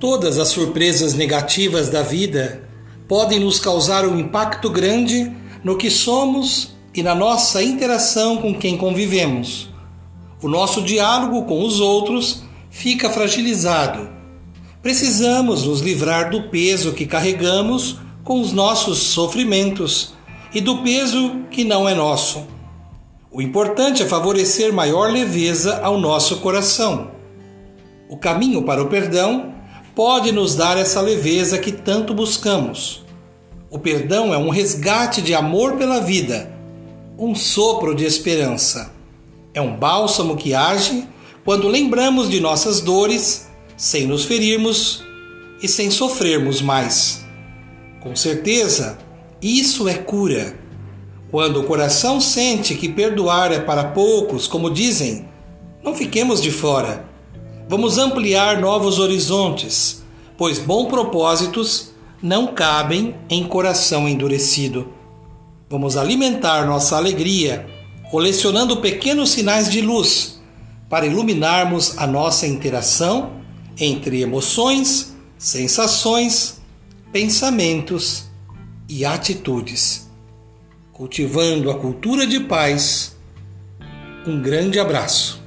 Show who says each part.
Speaker 1: Todas as surpresas negativas da vida podem nos causar um impacto grande no que somos e na nossa interação com quem convivemos. O nosso diálogo com os outros fica fragilizado. Precisamos nos livrar do peso que carregamos com os nossos sofrimentos e do peso que não é nosso. O importante é favorecer maior leveza ao nosso coração. O caminho para o perdão pode nos dar essa leveza que tanto buscamos. O perdão é um resgate de amor pela vida, um sopro de esperança. É um bálsamo que age quando lembramos de nossas dores sem nos ferirmos e sem sofrermos mais. Com certeza, isso é cura. Quando o coração sente que perdoar é para poucos, como dizem, não fiquemos de fora. Vamos ampliar novos horizontes, pois bons propósitos não cabem em coração endurecido. Vamos alimentar nossa alegria, colecionando pequenos sinais de luz para iluminarmos a nossa interação entre emoções, sensações, pensamentos e atitudes. Cultivando a cultura de paz. Um grande abraço.